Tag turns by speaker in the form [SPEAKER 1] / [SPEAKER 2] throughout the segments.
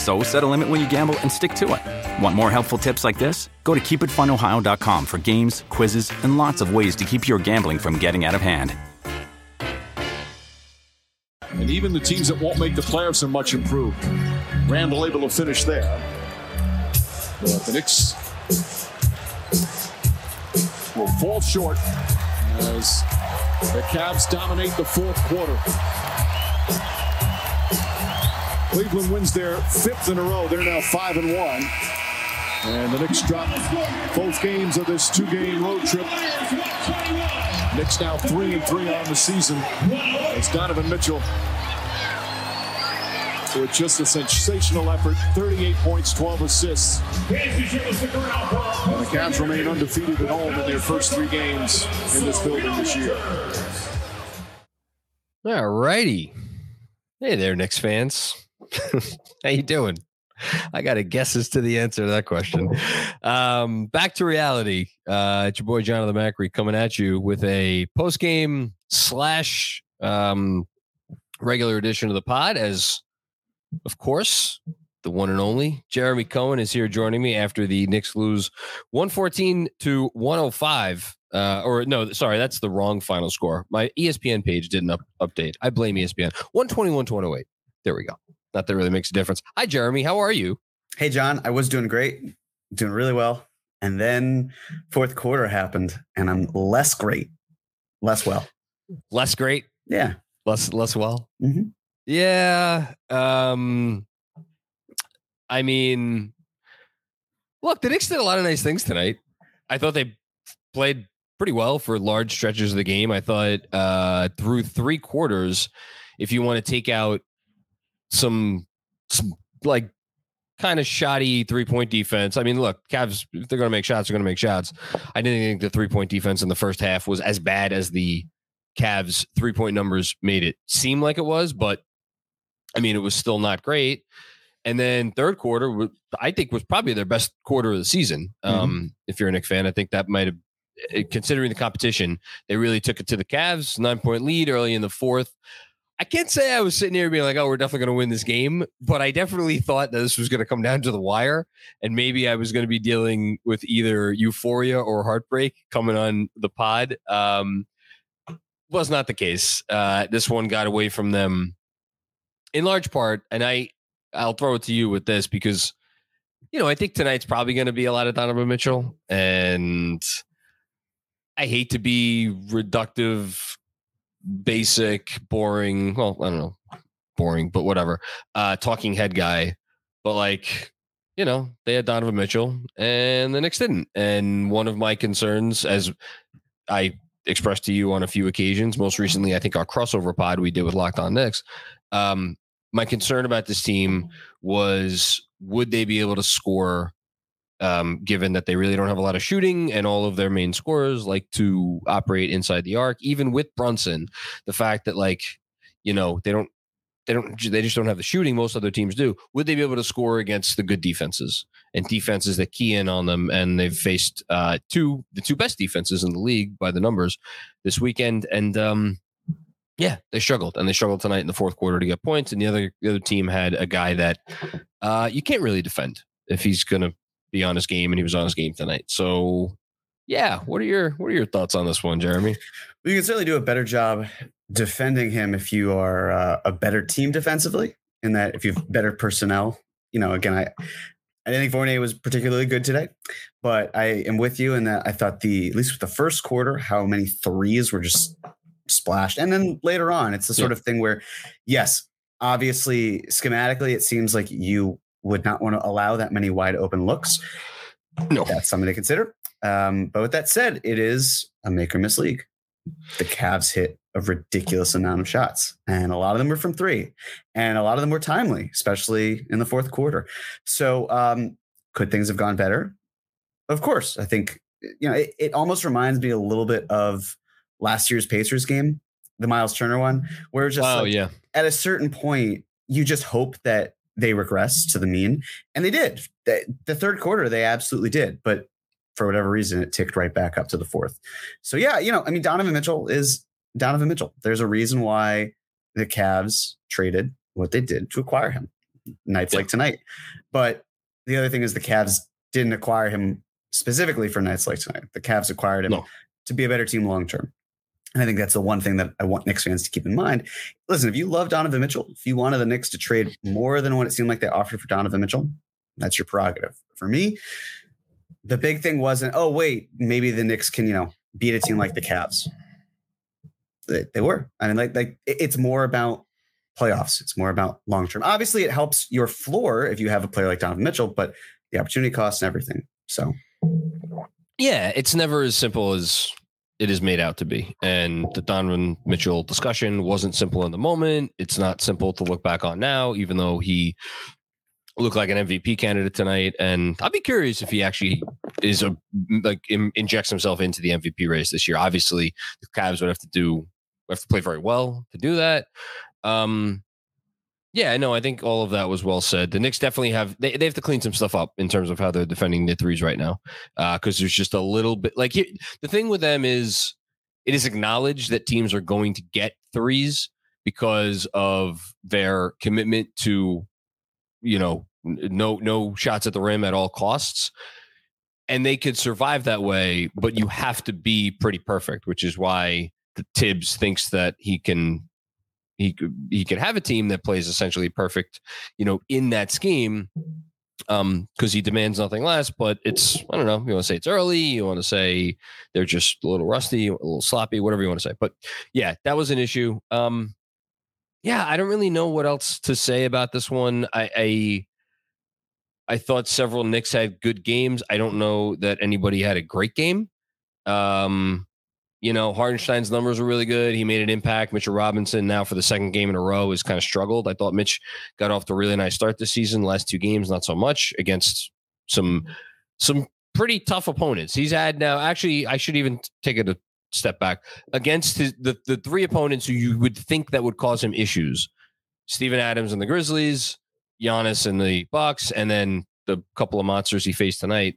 [SPEAKER 1] So set a limit when you gamble and stick to it. Want more helpful tips like this? Go to keepitfunohio.com for games, quizzes, and lots of ways to keep your gambling from getting out of hand.
[SPEAKER 2] And even the teams that won't make the playoffs are much improved. Randle able to finish there. But the Knicks will fall short as the Cavs dominate the fourth quarter. Cleveland wins their fifth in a row. They're now five and one. And the Knicks drop both games of this two-game road trip. Knicks now three and three on the season. As Donovan Mitchell with just a sensational effort, 38 points, 12 assists. And the Cavs remain undefeated at home in their first three games in this building this year.
[SPEAKER 3] All righty. Hey there, Knicks fans. How you doing? I got a guesses to the answer to that question. Um, back to reality. Uh, it's your boy Jonathan Macri coming at you with a post game slash um, regular edition of the pod. As of course, the one and only Jeremy Cohen is here joining me after the Knicks lose 114 to 105. Uh, or no, sorry, that's the wrong final score. My ESPN page didn't up- update. I blame ESPN. 121 to 108. There we go. Not that it really makes a difference. Hi, Jeremy. How are you?
[SPEAKER 4] Hey, John, I was doing great, doing really well. And then fourth quarter happened and I'm less great, less well.
[SPEAKER 3] Less great.
[SPEAKER 4] Yeah.
[SPEAKER 3] Less less well.
[SPEAKER 4] Mhm.
[SPEAKER 3] Yeah. Um. I mean, look, the Knicks did a lot of nice things tonight. I thought they played pretty well for large stretches of the game. I thought uh, through three quarters, if you want to take out some, some like kind of shoddy three point defense. I mean, look, Cavs, if they're going to make shots, they're going to make shots. I didn't think the three point defense in the first half was as bad as the Cavs three point numbers made it seem like it was, but I mean, it was still not great. And then third quarter, I think was probably their best quarter of the season. Um, If you're a Knicks fan, I think that might have, eh, considering the competition, they really took it to the Cavs. Nine point lead early in the fourth. I can't say I was sitting here being like, "Oh, we're definitely going to win this game," but I definitely thought that this was going to come down to the wire, and maybe I was going to be dealing with either euphoria or heartbreak coming on the pod. Um, was not the case. Uh, this one got away from them in large part, and I I'll throw it to you with this because you know I think tonight's probably going to be a lot of Donovan Mitchell, and I hate to be reductive, basic, boring. Well, I don't know, boring, but whatever. Uh, talking head guy, but like you know, they had Donovan Mitchell and the Knicks didn't. And one of my concerns, as I expressed to you on a few occasions, most recently, I think our crossover pod we did with Locked On Knicks, um, my concern about this team was would they be able to score um, given that they really don't have a lot of shooting and all of their main scorers like to operate inside the arc, even with Brunson, the fact that like, you know, they don't they don't they just don't have the shooting most other teams do. Would they be able to score against the good defenses and defenses that key in on them? And they've faced uh, two the two best defenses in the league by the numbers this weekend. And um, yeah, they struggled and they struggled tonight in the fourth quarter to get points. And the other the other team had a guy that uh, you can't really defend if he's going to be on his game, and he was on his game tonight. So yeah, what are your what are your thoughts on this one, Jeremy?
[SPEAKER 4] You can certainly do a better job defending him if you are uh, a better team defensively, in that if you have better personnel. You know, again, I I didn't think Fournier was particularly good today, but I am with you in that I thought the at least with the first quarter, how many threes were just splashed, and then later on, it's the sort yeah. of thing where, yes, obviously schematically, it seems like you would not want to allow that many wide open looks.
[SPEAKER 3] No,
[SPEAKER 4] that's something to consider. Um, but with that said, it is a make or miss league. The Cavs hit a ridiculous amount of shots, and a lot of them were from three, and a lot of them were timely, especially in the fourth quarter. So, um, could things have gone better? Of course, I think you know it, it almost reminds me a little bit of last year's Pacers game, the Myles Turner one, where just
[SPEAKER 3] oh like, yeah,
[SPEAKER 4] at a certain point you just hope that they regress to the mean, and they did. The, the third quarter, they absolutely did, but for whatever reason, it ticked right back up to the fourth. So yeah, you know, I mean, Donovan Mitchell is Donovan Mitchell. There's a reason why the Cavs traded what they did to acquire him nights yeah. like tonight. But the other thing is the Cavs didn't acquire him specifically for nights like tonight. The Cavs acquired him no. to be a better team long term. And I think that's the one thing that I want Knicks fans to keep in mind. Listen, if you love Donovan Mitchell, if you wanted the Knicks to trade more than what it seemed like they offered for Donovan Mitchell, that's your prerogative. For me, the big thing wasn't, oh, wait, maybe the Knicks can, you know, beat a team like the Cavs. They, they were. I mean, like, like it's more about playoffs. It's more about long term. Obviously, it helps your floor if you have a player like Donovan Mitchell, but the opportunity costs and everything. So,
[SPEAKER 3] yeah, it's never as simple as it is made out to be. And the Donovan Mitchell discussion wasn't simple in the moment. It's not simple to look back on now, even though he looked like an MVP candidate tonight. And I'd be curious if he actually is a like in, injects himself into the MVP race this year. Obviously, the Cavs would have to do have to play very well to do that. Um, yeah, no, I think all of that was well said. The Knicks definitely have they, they have to clean some stuff up in terms of how they're defending the threes right now. Uh, because there's just a little bit like the thing with them is it is acknowledged that teams are going to get threes because of their commitment to, you know, no no shots at the rim at all costs. And they could survive that way, but you have to be pretty perfect, which is why Thibs thinks that he can he he could have a team that plays essentially perfect, you know, in that scheme. Um, because he demands nothing less, but it's I don't know. You want to say it's early, you want to say they're just a little rusty, a little sloppy, whatever you want to say. But yeah, that was an issue. Um, yeah, I don't really know what else to say about this one. I, I I thought several Knicks had good games. I don't know that anybody had a great game. Um, you know, Hartenstein's numbers were really good. He made an impact. Mitchell Robinson now for the second game in a row has kind of struggled. I thought Mitch got off to a really nice start this season. last two games, not so much against some some pretty tough opponents. He's had now. Actually, I should even take it a step back against his, the the three opponents who you would think that would cause him issues: Steven Adams and the Grizzlies, Giannis and the Bucks, and then the couple of monsters he faced tonight.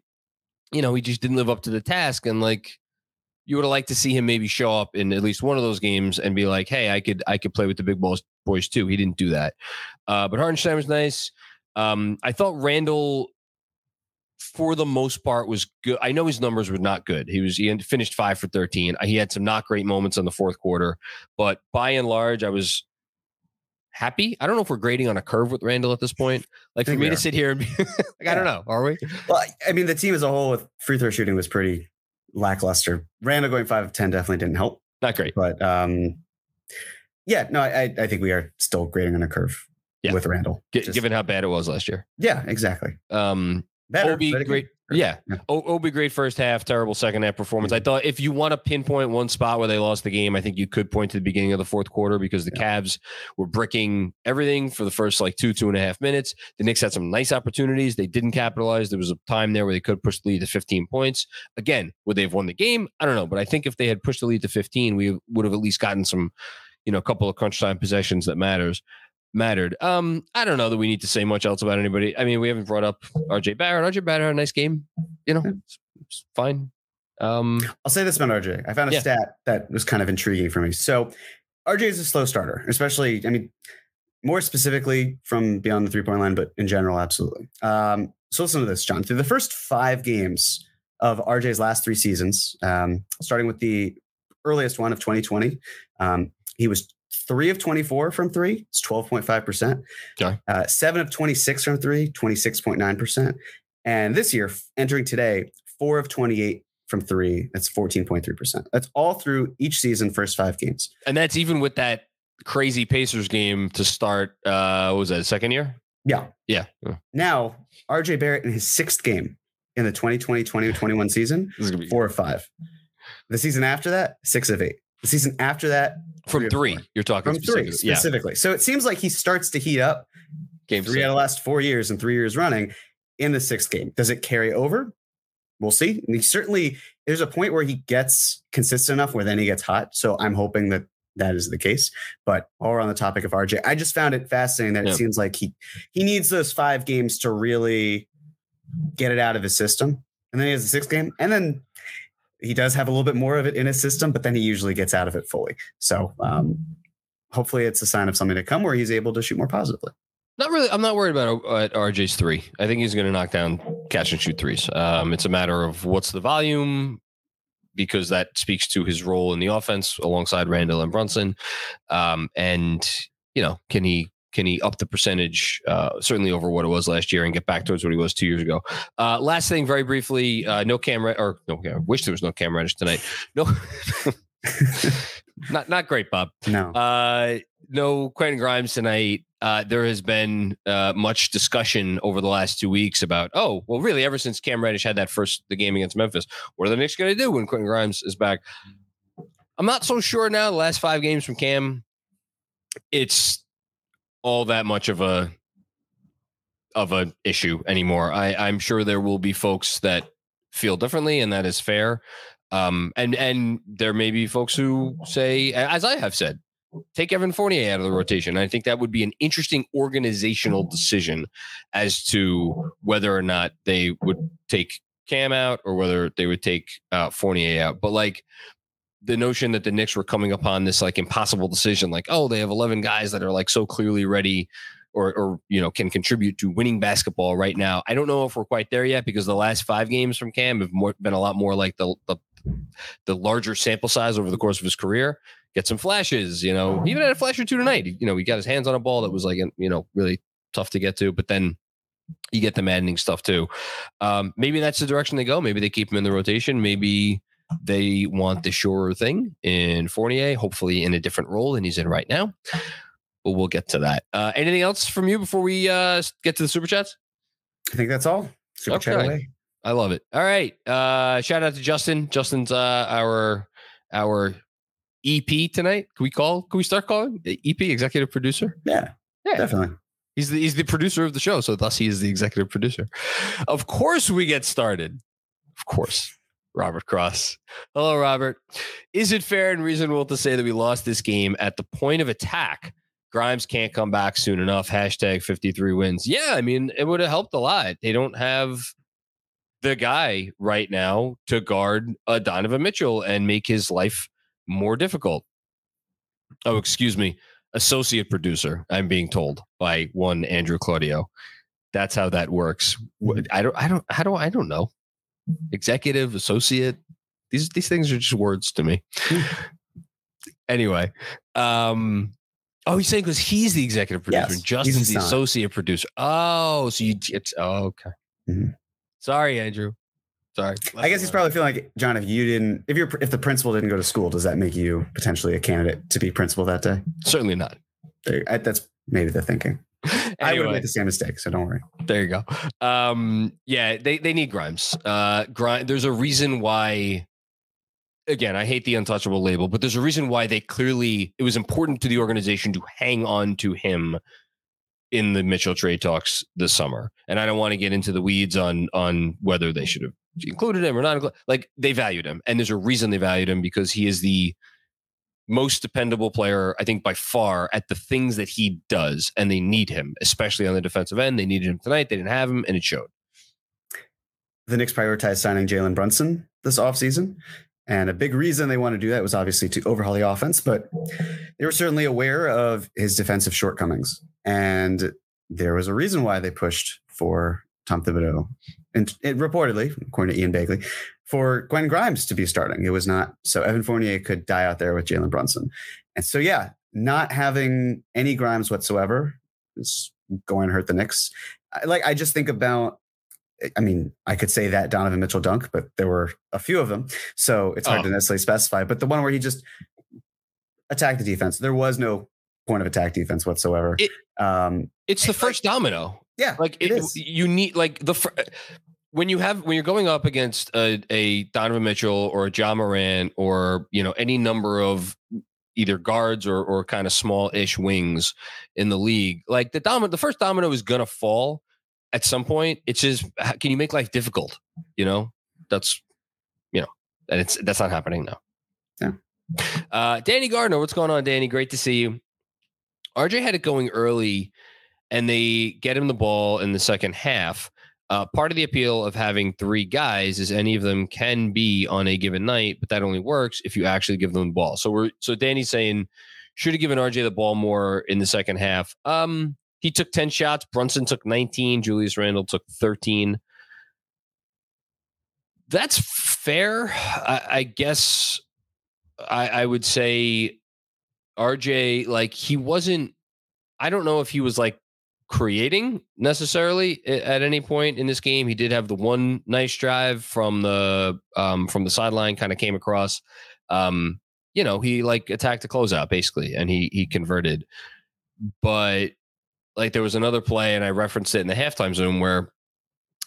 [SPEAKER 3] You know, he just didn't live up to the task, and like you would have liked to see him maybe show up in at least one of those games and be like, "Hey, I could I could play with the big balls boys too." He didn't do that, uh, but Hartenstein was nice. Um, I thought Randle, for the most part, was good. I know his numbers were not good. He was he finished five for thirteen. He had some not great moments in the fourth quarter, but by and large, I was happy. I don't know if we're grading on a curve with Randle at this point. Like for me to sit here and be like. I don't know, are we?
[SPEAKER 4] Well, I mean, the team as a whole with free throw shooting was pretty lackluster. Randle going five of ten definitely didn't help.
[SPEAKER 3] Not great,
[SPEAKER 4] but um, yeah, no, I I think we are still grading on a curve.
[SPEAKER 3] Yeah.
[SPEAKER 4] with Randle.
[SPEAKER 3] G-
[SPEAKER 4] Just-
[SPEAKER 3] given how bad it was last year.
[SPEAKER 4] yeah, exactly.
[SPEAKER 3] Um,
[SPEAKER 4] Better,
[SPEAKER 3] Obi, great. Yeah.
[SPEAKER 4] Yeah.
[SPEAKER 3] Oh, Obi, great first half, terrible second half performance. I thought if you want to pinpoint one spot where they lost the game, I think you could point to the beginning of the fourth quarter because the Cavs were bricking everything for the first like two, two and a half minutes. The Knicks had some nice opportunities. They didn't capitalize. There was a time there where they could push the lead to 15 points. Again, would they have won the game? I don't know. But I think if they had pushed the lead to 15, we would have at least gotten some, you know, a couple of crunch time possessions that matters mattered. Um, I don't know that we need to say much else about anybody. I mean, we haven't brought up RJ Barrett. RJ Barrett had a nice game. You know, it's, it's fine. Um,
[SPEAKER 4] I'll say this about RJ. I found a
[SPEAKER 3] Yeah.
[SPEAKER 4] stat that was kind of intriguing for me. So RJ is a slow starter, especially, I mean, more specifically from beyond the three point line, but in general, absolutely. Um, so listen to this, John. Through the first five games of RJ's last three seasons, um, starting with the earliest one of 2020, um, he was three of 24 from three. It's 12.5%.
[SPEAKER 3] Okay.
[SPEAKER 4] Uh, seven of 26 from three, 26.9%. And this year, entering today, four of 28 from three. That's 14.3%. That's all through each season, first five games.
[SPEAKER 3] and that's even with that crazy Pacers game to start. Uh, what was that second year?
[SPEAKER 4] Yeah.
[SPEAKER 3] Yeah.
[SPEAKER 4] Now, RJ Barrett in his sixth game in the 2020 2021 season,
[SPEAKER 3] This is gonna be
[SPEAKER 4] four of five. The season after that, six of eight. The season after that,
[SPEAKER 3] from
[SPEAKER 4] three
[SPEAKER 3] three. You're talking
[SPEAKER 4] from three
[SPEAKER 3] specifically. Yeah.
[SPEAKER 4] So it seems like he starts to heat up
[SPEAKER 3] Game
[SPEAKER 4] three out of the last four years and three years running in the sixth game. Does it carry over? We'll see. And he certainly, there's a point where he gets consistent enough where then he gets hot. So I'm hoping that that is the case. But we're on the topic of RJ, I just found it fascinating that
[SPEAKER 3] Yeah.
[SPEAKER 4] it seems like he he needs those five games to really get it out of his system. And then he has a sixth game. And then he does have a little bit more of it in his system, but then he usually gets out of it fully. So um, hopefully it's a sign of something to come where he's able to shoot more positively.
[SPEAKER 3] Not really. I'm not worried about uh, RJ's three. I think he's going to knock down catch and shoot threes. Um, it's a matter of what's the volume because that speaks to his role in the offense alongside Randle and Brunson. Um, and you know, can he can he up the percentage uh, certainly over what it was last year and get back towards what he was two years ago? Uh, last thing, very briefly, uh, no camera or no. I wish there was no camera Reddish tonight. No, not not great, Bob.
[SPEAKER 4] No.
[SPEAKER 3] Uh, no Quentin Grimes tonight. Uh, there has been uh, much discussion over the last two weeks about, oh, well, really, ever since Cam Reddish had that first the game against Memphis, what are the Knicks going to do when Quentin Grimes is back? I'm not so sure now. The last five games from Cam, it's all that much of a of an issue anymore. I, I'm sure there will be folks that feel differently, and that is fair. Um, and and there may be folks who say, as I have said, take Evan Fournier out of the rotation. I think that would be an interesting organizational decision as to whether or not they would take Cam out or whether they would take uh, Fournier out. But like the notion that the Knicks were coming upon this like impossible decision, like oh they have eleven guys that are like so clearly ready. Or, or you know can contribute to winning basketball right now. I don't know if we're quite there yet because the last five games from Cam have more, been a lot more like the, the the larger sample size over the course of his career get some flashes. You know, he even had a flash or two tonight. You know, he got his hands on a ball that was like, you know, really tough to get to. But then you get the maddening stuff too. Um, maybe that's the direction they go. Maybe they keep him in the rotation. Maybe they want the surer thing in Fournier, hopefully in a different role than he's in right now. But we'll get to that. Uh, anything else from you before we uh, get to the super chats?
[SPEAKER 4] I think that's all. Super chat away.
[SPEAKER 3] I love it. All right. Uh, shout out to Justin. Justin's uh, our our EP tonight. Can we call? Can we start calling the EP executive producer?
[SPEAKER 4] Yeah,
[SPEAKER 3] Yeah.
[SPEAKER 4] definitely.
[SPEAKER 3] He's the he's the producer of the show, so thus he is the executive producer. Of course, we get started. Of course, Robert Cross. Hello, Robert. Is it fair and reasonable to say that we lost this game at the point of attack? Grimes can't come back soon enough. Hashtag 53 wins. Yeah, I mean, it would have helped a lot. They don't have the guy right now to guard uh, Donovan Mitchell and make his life more difficult. Oh, excuse me associate producer. I'm being told by one Andrew Claudio. That's how that works. I don't. I don't. How do I don't know? Executive, associate. These these things are just words to me. anyway, um, oh, he's saying because he's the executive producer,
[SPEAKER 4] Yes,
[SPEAKER 3] and Justin's the associate producer. Oh, so you it's oh, okay.
[SPEAKER 4] Mhm.
[SPEAKER 3] Sorry, Andrew. Sorry.
[SPEAKER 4] I guess he's probably feeling like John. If you didn't, if you're, if the principal didn't go to school, does that make you potentially a candidate to be principal that day?
[SPEAKER 3] certainly not.
[SPEAKER 4] There- That's maybe the thinking. I would
[SPEAKER 3] Anyway.
[SPEAKER 4] make the same mistake, so don't worry.
[SPEAKER 3] There you go. Um, yeah, they they need Grimes. Uh, Grimes. There's a reason why. Again, I hate the untouchable label, but there's a reason why they clearly it was important to the organization to hang on to him in the Mitchell trade talks this summer. And I don't want to get into the weeds on on whether they should have included him or not. Like they valued him, and there's a reason they valued him because he is the most dependable player, I think, by far at the things that he does, and they need him, especially on the defensive end. They needed him tonight. They didn't have him, and it showed.
[SPEAKER 4] The Knicks prioritized signing Jalen Brunson this offseason. And a big reason they want to do that was obviously to overhaul the offense, but they were certainly aware of his defensive shortcomings. And there was a reason why they pushed for Tom Thibodeau, and it reportedly, according to Ian Begley, for Quentin Grimes to be starting. It was not so Evan Fournier could die out there with Jalen Brunson. And so, yeah, not having any Grimes whatsoever is going to hurt the Knicks. I, like, I just think about I mean, I could say that Donovan Mitchell dunk, but there were a few of them. So it's hard
[SPEAKER 3] Oh.
[SPEAKER 4] to necessarily specify. But the one where he just attacked the defense, there was no point of attack defense whatsoever.
[SPEAKER 3] It-
[SPEAKER 4] um,
[SPEAKER 3] It's the first domino.
[SPEAKER 4] Yeah,
[SPEAKER 3] Like
[SPEAKER 4] it
[SPEAKER 3] you need like the when you have when you're going up against a, a Donovan Mitchell or a Ja Morant or you know any number of either guards or or kind of small-ish wings in the league. Like the domino, the first domino is gonna fall at some point. It's just how- can you make life difficult? You know, that's you know, and it's that's not happening now.
[SPEAKER 4] Yeah.
[SPEAKER 3] Uh, Danny Gardner, what's going on, Danny? Great to see you. RJ had it going early, and they get him the ball in the second half. Uh, part of the appeal of having three guys is any of them can be on a given night, but that only works if you actually give them the ball. So we're so Danny's saying should have given RJ the ball more in the second half. Um, he took 10 shots. Brunson took 19. Julius Randle took 13. That's fair. I, I guess I, I would say RJ, like he wasn't, I don't know if he was like creating necessarily at any point in this game. He did have the one nice drive from the um from the sideline, kind of came across. Um, you know, he like attacked the closeout basically, and he he converted. But like there was another play, and I referenced it in the halftime zone where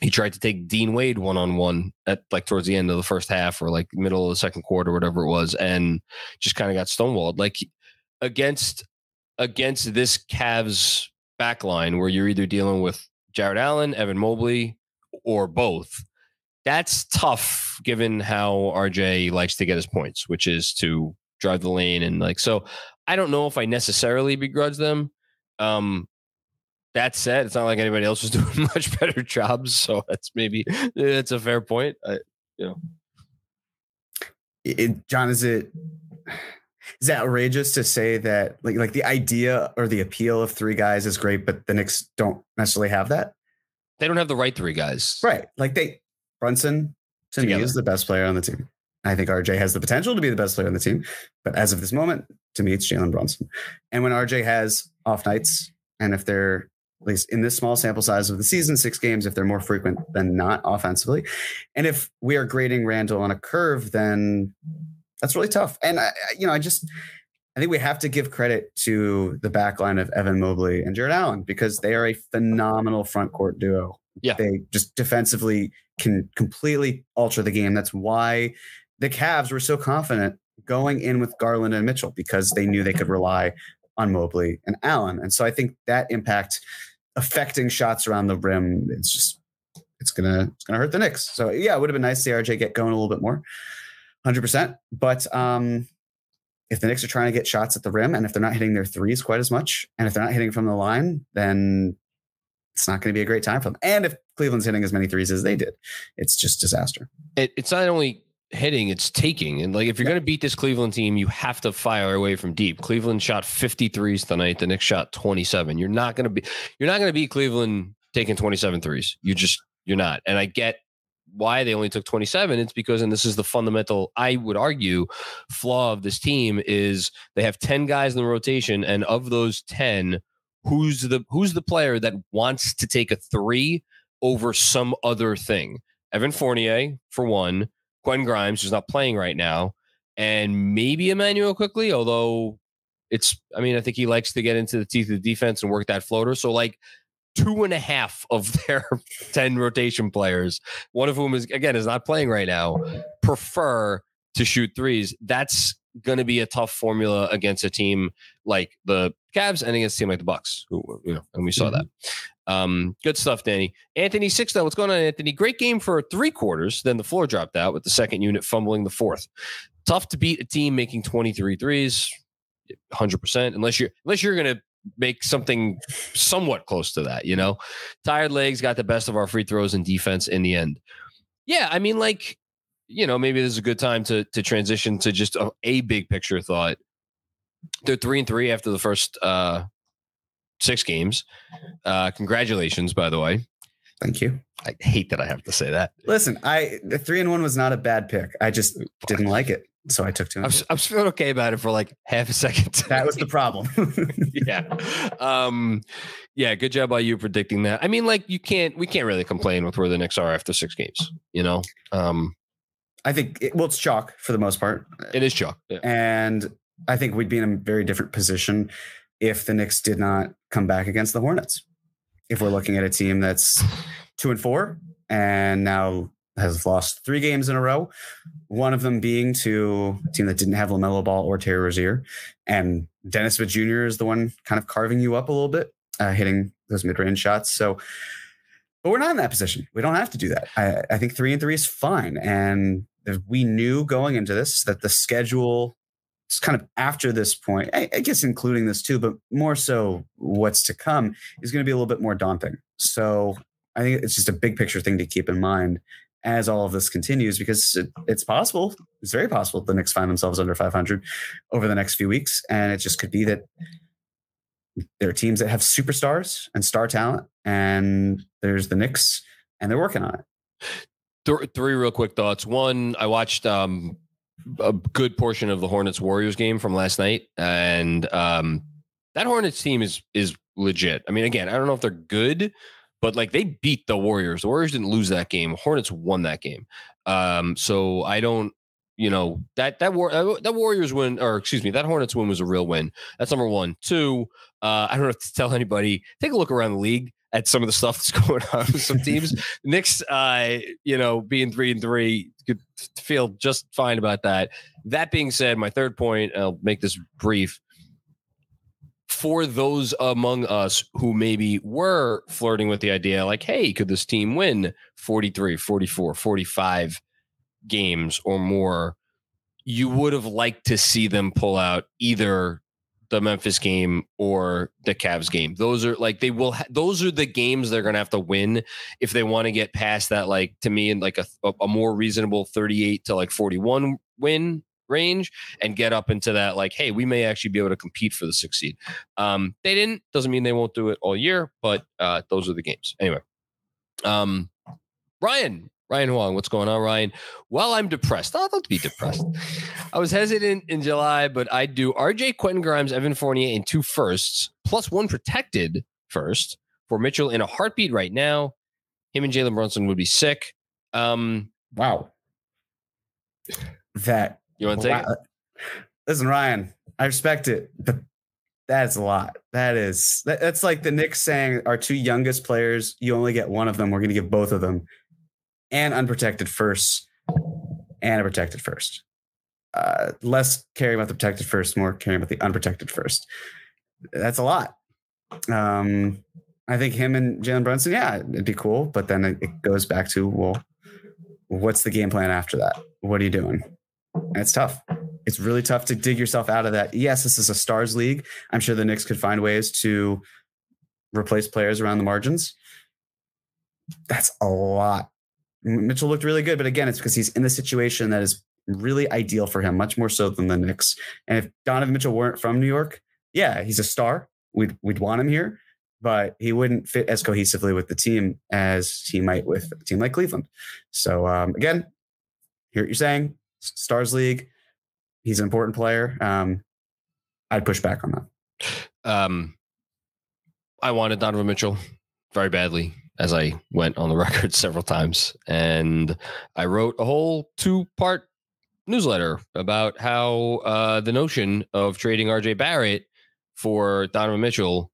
[SPEAKER 3] he tried to take Dean Wade one on one at like towards the end of the first half or like middle of the second quarter, whatever it was, and just kind of got stonewalled. Like against against this Cavs back line where you're either dealing with Jarrett Allen, Evan Mobley, or both. That's tough given how RJ likes to get his points, which is to drive the lane and like so I don't know if I necessarily begrudge them. Um that said, it's not like anybody else was doing much better jobs, so that's maybe that's a fair point. I, you know.
[SPEAKER 4] it, John, is it is that outrageous to say that like like the idea or the appeal of three guys is great, but the Knicks don't necessarily have that?
[SPEAKER 3] they don't have the right three guys.
[SPEAKER 4] Right. Like they Brunson to
[SPEAKER 3] Together.
[SPEAKER 4] me is the best player on the team. I think RJ has the potential to be the best player on the team, but as of this moment, to me, it's Jalen Brunson. And when RJ has off nights, and if they're at least in this small sample size of the season, six games, if they're more frequent than not offensively, and if we are grading Randle on a curve, then that's really tough. And I, you know, I just I think we have to give credit to the back line of Evan Mobley and Jarrett Allen because they are a phenomenal front court duo.
[SPEAKER 3] Yeah.
[SPEAKER 4] They just defensively can completely alter the game. That's why the Cavs were so confident going in with Garland and Mitchell because they knew they could rely on Mobley and Allen. And so I think that impact affecting shots around the rim, it's just it's gonna it's gonna hurt the Knicks. So yeah, it would have been nice to see RJ get going a little bit more. 100%. But um if the Knicks are trying to get shots at the rim and if they're not hitting their threes quite as much, and if they're not hitting from the line, then it's not going to be a great time for them. And if Cleveland's hitting as many threes as they did, it's just disaster.
[SPEAKER 3] it, it's not only hitting, it's taking. And like if you're going to beat this Cleveland team, you have to fire away from deep. Cleveland shot 53s tonight. The Knicks shot 27. You're not going to be you're not going to beat Cleveland taking 27 threes. You just you're not. And I get why they only took 27. It's because and this is the fundamental I would argue flaw of this team is they have 10 guys in the rotation and of those 10 who's the who's the player that wants to take a 3 over some other thing? Evan Fournier for one, Quentin Grimes, who's not playing right now, and maybe Immanuel Quickley, although It's, I mean, I think he likes to get into the teeth of the defense and work that floater. So, like, two and a half of their 10 rotation players, one of whom is, again, is not playing right now, prefer to shoot threes. That's going to be a tough formula against a team like the Cavs and against a team like the Bucks, who, you know, and we saw mm-hmm. that. Um, good stuff, Danny. Anthony Six, though. What's going on, Anthony? Great game for three quarters. Then the floor dropped out with the second unit fumbling the fourth. Tough to beat a team making 23 threes, 100%, unless you're unless you're going to make something somewhat close to that, you know? Tired legs got the best of our free throws and defense in the end. Yeah, I mean, like, you know, maybe this is a good time to to transition to just a, a big picture thought. They're three and three after the first uh six games. Uh congratulations, by the way.
[SPEAKER 4] Thank you.
[SPEAKER 3] I hate that I have to say that.
[SPEAKER 4] Listen, I the three and one was not a bad pick. I just didn't like it. So I took two.
[SPEAKER 3] I was, I was feeling okay about it for like half a second.
[SPEAKER 4] That was the problem.
[SPEAKER 3] yeah. Um, yeah. Good job by you predicting that. I mean, like you can't, we can't really complain with where the Knicks are after six games, you know? Um,
[SPEAKER 4] I think it, well, it's chalk for the most part.
[SPEAKER 3] It is chalk,
[SPEAKER 4] yeah. and I think we'd be in a very different position if the Knicks did not come back against the Hornets. If we're looking at a team that's two and four and now has lost three games in a row, one of them being to a team that didn't have LaMelo Ball or Terry Rozier, and Dennis Smith Jr. is the one kind of carving you up a little bit, uh, hitting those mid range shots. So but we're not in that position. We don't have to do that. I, I think three and three is fine. And we knew going into this that the schedule is kind of after this point, I, I guess including this too, but more so what's to come is going to be a little bit more daunting. So I think it's just a big picture thing to keep in mind as all of this continues because it, it's possible, it's very possible the Knicks find themselves under 500 over the next few weeks. And it just could be that there are teams that have superstars and star talent, and there's the Knicks, and they're working on it
[SPEAKER 3] th- three real quick thoughts. One, I watched um, a good portion of the Hornets Warriors game from last night, and um, that Hornets team is is legit. I mean, again, I don't know if they're good, but like they beat the Warriors. The Warriors didn't lose that game. Hornets won that game. Um, so I don't, you know, that that war that Warriors win, or excuse me, that Hornets win was a real win. That's number one. Two, uh, I don't have to tell anybody. Take a look around the league at some of the stuff that's going on with some teams. Knicks, uh, you know, being three and three, could feel just fine about that. That being said, my third point, I'll make this brief. For those among us who maybe were flirting with the idea, like, hey, could this team win 43, 44, 45 games or more? You would have liked to see them pull out either the Memphis game or the Cavs game. Those are like they will. Ha- those are the games they're going to have to win if they want to get past that. Like to me, in like a, a more reasonable thirty-eight to like forty-one win range and get up into that. Like, hey, we may actually be able to compete for the six seed. Um, they didn't. Doesn't mean they won't do it all year, but uh, those are the games anyway. Um, Ryan, Ryan Huang, what's going on, Ryan? Well, I'm depressed. I don't be depressed. I was hesitant in July, but I do RJ Quentin Grimes, Evan Fournier, and two firsts, plus one protected first for Mitchell in a heartbeat right now. Him and Jalen Brunson would be sick. Um,
[SPEAKER 4] wow. That
[SPEAKER 3] you want to take wow. it?
[SPEAKER 4] Listen, Ryan, I respect it, but that's a lot. That is that, that's like the Knicks saying our two youngest players, you only get one of them. We're going to give both of them and unprotected first and a protected first. Uh, less caring about the protected first, more caring about the unprotected first. That's a lot. Um, I think him and Jalen Brunson, yeah, it'd be cool. But then it, it goes back to, well, what's the game plan after that? What are you doing? And it's tough. It's really tough to dig yourself out of that. Yes, this is a stars league. I'm sure the Knicks could find ways to replace players around the margins. That's a lot Mitchell looked really good, but again, it's because he's in the situation that is really ideal for him, much more so than the Knicks. And if Donovan Mitchell weren't from New York, yeah, he's a star. We'd we'd want him here, but he wouldn't fit as cohesively with the team as he might with a team like Cleveland. So um, again, hear what you're saying. Stars League, he's an important player. Um, I'd push back on that. Um,
[SPEAKER 3] I wanted Donovan Mitchell very badly as I went on the record several times. And I wrote a whole two part newsletter about how uh, the notion of trading RJ Barrett for Donovan Mitchell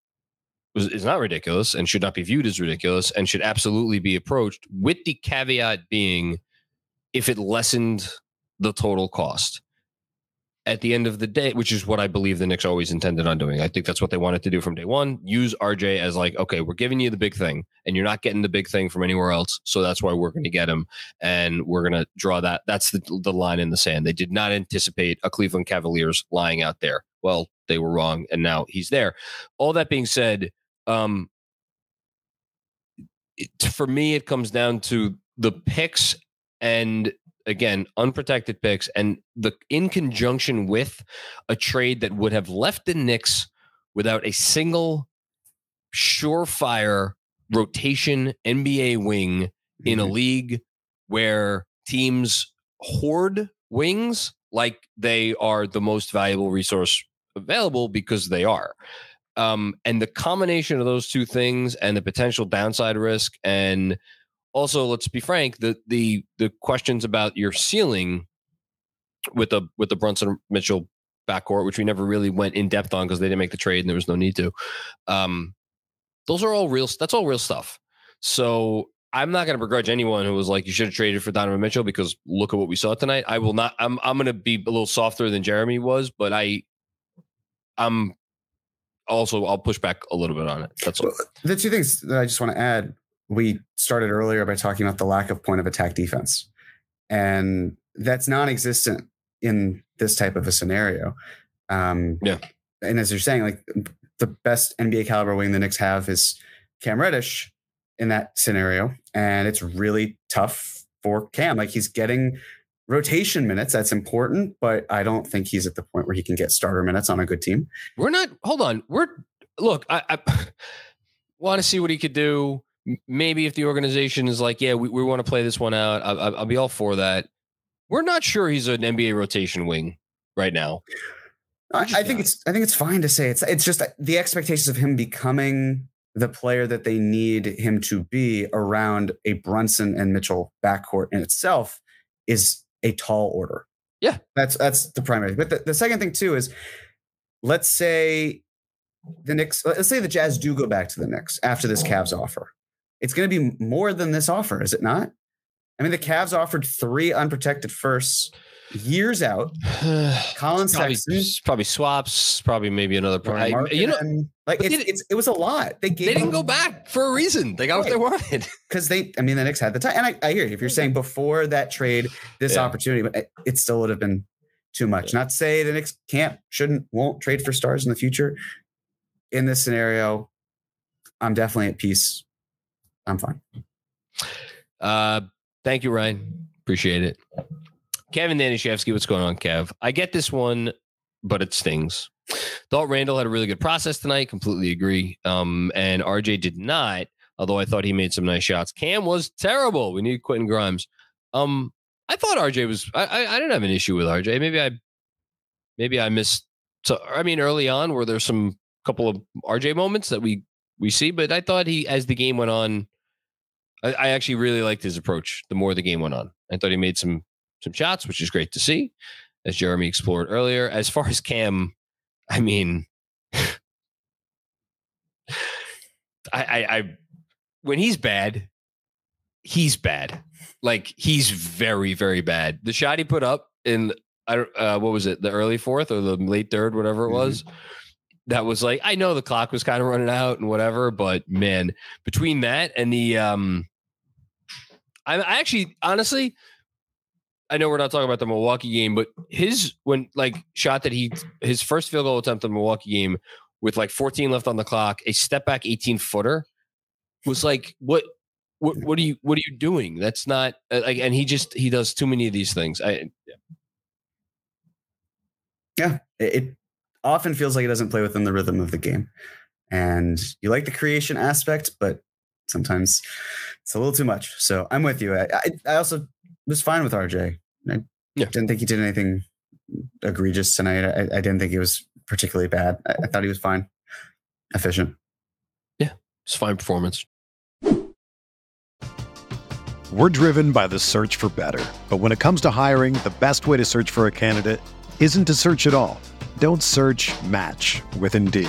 [SPEAKER 3] was, is not ridiculous and should not be viewed as ridiculous and should absolutely be approached with the caveat being if it lessened the total cost at the end of the day, which is what I believe the Knicks always intended on doing. I think that's what they wanted to do from day one. Use RJ as like, okay, we're giving you the big thing, and you're not getting the big thing from anywhere else, so that's why we're going to get him, and we're going to draw that. That's the the line in the sand. They did not anticipate a Cleveland Cavaliers lying out there. Well, they were wrong, and now he's there. All that being said, um, it, for me, it comes down to the picks and again unprotected picks and the in conjunction with a trade that would have left the Knicks without a single surefire rotation NBA wing in a league where teams hoard wings like they are the most valuable resource available because they are. Um, and the combination of those two things and the potential downside risk and also let's be frank the the the questions about your ceiling with the with the Brunson Mitchell backcourt, which we never really went in depth on because they didn't make the trade and there was no need to. Um, those are all real. That's all real stuff. So I'm not going to begrudge anyone who was like, you should have traded for Donovan Mitchell because look at what we saw tonight. I will not. I'm I'm going to be a little softer than Jeremy was, but I I'm also I'll push back a little bit on it. That's all.
[SPEAKER 4] The two things that I just want to add we started earlier by talking about the lack of point of attack defense. And that's non existent in this type of a scenario. Um,
[SPEAKER 3] yeah.
[SPEAKER 4] And as you're saying, like the best NBA caliber wing the Knicks have is Cam Reddish in that scenario. And it's really tough for Cam. Like he's getting rotation minutes. That's important, but I don't think he's at the point where he can get starter minutes on a good team.
[SPEAKER 3] We're not, hold on. We're, look, I, I want to see what he could do maybe if the organization is like, yeah, we, we want to play this one out, I, will be all for that. We're not sure he's an NBA rotation wing right now.
[SPEAKER 4] I, I think it's I think it's fine to say it's it's just the expectations of him becoming the player that they need him to be around a Brunson and Mitchell backcourt in itself is a tall order.
[SPEAKER 3] Yeah,
[SPEAKER 4] that's that's the primary. But the, the second thing too is, let's say the Knicks. Let's say the Jazz do go back to the Knicks after this Cavs offer it's going to be more than this offer, is it not? I mean, the Cavs offered three unprotected firsts years out. Collin
[SPEAKER 3] probably,
[SPEAKER 4] Sexton,
[SPEAKER 3] probably swaps, probably maybe another.
[SPEAKER 4] You know, like it's, it, it's, it was a lot.
[SPEAKER 3] They they didn't go back for a reason. They got right. what they wanted
[SPEAKER 4] because they. I mean, the Knicks had the time, and I, I hear you. If you're saying before that trade, this yeah. opportunity, but it, it, still would have been too much. Not to say the Knicks can't, shouldn't, won't trade for stars in the future. In this scenario, I'm definitely at peace I'm fine.
[SPEAKER 3] Uh, thank you, Ryan. Appreciate it. Kevin Danishevsky, what's going on, Kev? I get this one, but it stings. Thought Randle had a really good process tonight. Completely agree. Um, and RJ did not, although I thought he made some nice shots. Cam was terrible. We need Quentin Grimes. Um, I thought RJ was. I, I, I didn't have an issue with RJ. Maybe I, maybe I missed. So I mean, early on, were there some couple of RJ moments that we we see? But I thought he, as the game went on, I, I actually really liked his approach. The more the game went on, I thought he made some some shots, which is great to see, as Jeremy explored earlier. As far as Cam, I mean, I, I, I when he's bad, he's bad. Like he's very, very bad. The shot he put up in I don't uh, what was it, the early fourth or the late third, whatever it mm-hmm. was. Mm-hmm. That was like I know the clock was kind of running out and whatever, but man, between that and the um I, I actually, honestly, I know we're not talking about the Milwaukee game, but his when like shot that he his first field goal attempt in the Milwaukee game with like 14 left on the clock, a step back 18 footer was like what what what are you what are you doing? That's not uh, like and he just he does too many of these things. I
[SPEAKER 4] yeah. Yeah, it often feels like it doesn't play within the rhythm of the game. And you like the creation aspect, but sometimes it's a little too much. So I'm with you. I, I, I also was fine with RJ. I yeah. didn't think he did anything egregious tonight. I, I didn't think he was particularly bad. I, I thought he was fine, efficient.
[SPEAKER 3] Yeah, it's fine performance.
[SPEAKER 5] We're driven by the search for better. But when it comes to hiring, the best way to search for a candidate isn't to search at all. Don't search match with Indeed.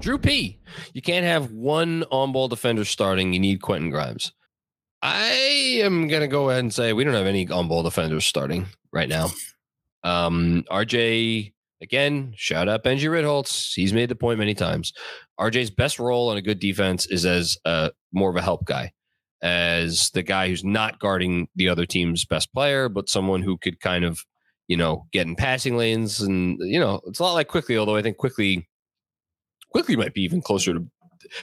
[SPEAKER 3] Drew P. You can't have one on ball defender starting. You need Quentin Grimes. I am going to go ahead and say we don't have any on ball defenders starting right now. Um, RJ, again, shout out Benji Ritholtz. He's made the point many times. RJ's best role on a good defense is as a, more of a help guy, as the guy who's not guarding the other team's best player, but someone who could kind of, you know, get in passing lanes. And, you know, it's a lot like Quickley, although I think Quickley, Quickley might be even closer to,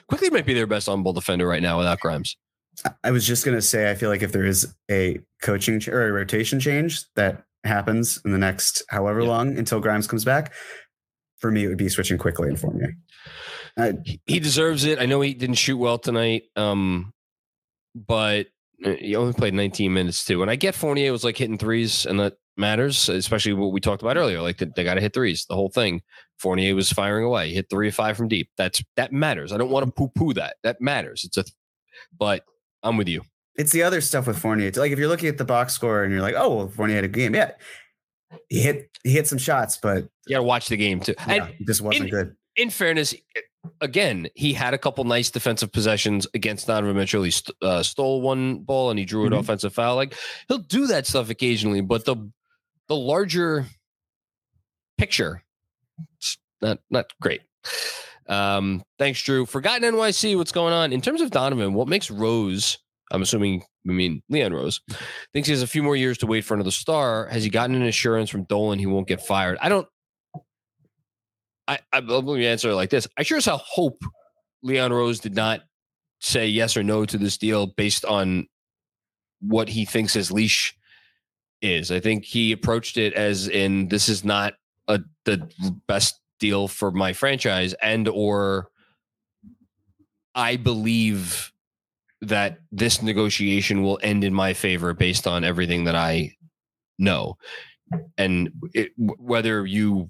[SPEAKER 3] Quickley might be their best on ball defender right now without Grimes.
[SPEAKER 4] I was just going to say, I feel like if there is a coaching ch- or a rotation change that happens in the next however yeah. long until Grimes comes back, for me, it would be switching Quickley and Fournier.
[SPEAKER 3] I, he deserves it. I know he didn't shoot well tonight, um, but Uh, he only played 19 minutes too. And I get Fournier was like hitting threes, and that matters, especially what we talked about earlier. Like they got to hit threes, the whole thing. Fournier was firing away, hit three or five from deep. That's that matters. I don't want to poo poo that. That matters. It's a, but I'm with you.
[SPEAKER 4] It's the other stuff with Fournier. Like if you're looking at the box score and you're like, oh, well, Fournier had a game. Yeah, he hit he hit some shots, but
[SPEAKER 3] you got to watch the game too.
[SPEAKER 4] Yeah, and just wasn't
[SPEAKER 3] in,
[SPEAKER 4] good.
[SPEAKER 3] In fairness, again, he had a couple nice defensive possessions against Donovan Mitchell. He st- uh, stole one ball and he drew an mm-hmm. offensive foul. Like he'll do that stuff occasionally, but the the larger picture, not not great. Um, thanks, Drew. Forgotten NYC, what's going on? In terms of Donovan, what makes Rose, I'm assuming I mean Leon Rose, thinks he has a few more years to wait for another star. Has he gotten an assurance from Dolan he won't get fired? I don't I, I let me answer like this. I sure as hell hope Leon Rose did not say yes or no to this deal based on what he thinks his leash is. I think he approached it as in this is not a the best deal for my franchise and or I believe that this negotiation will end in my favor based on everything that I know. And it, whether you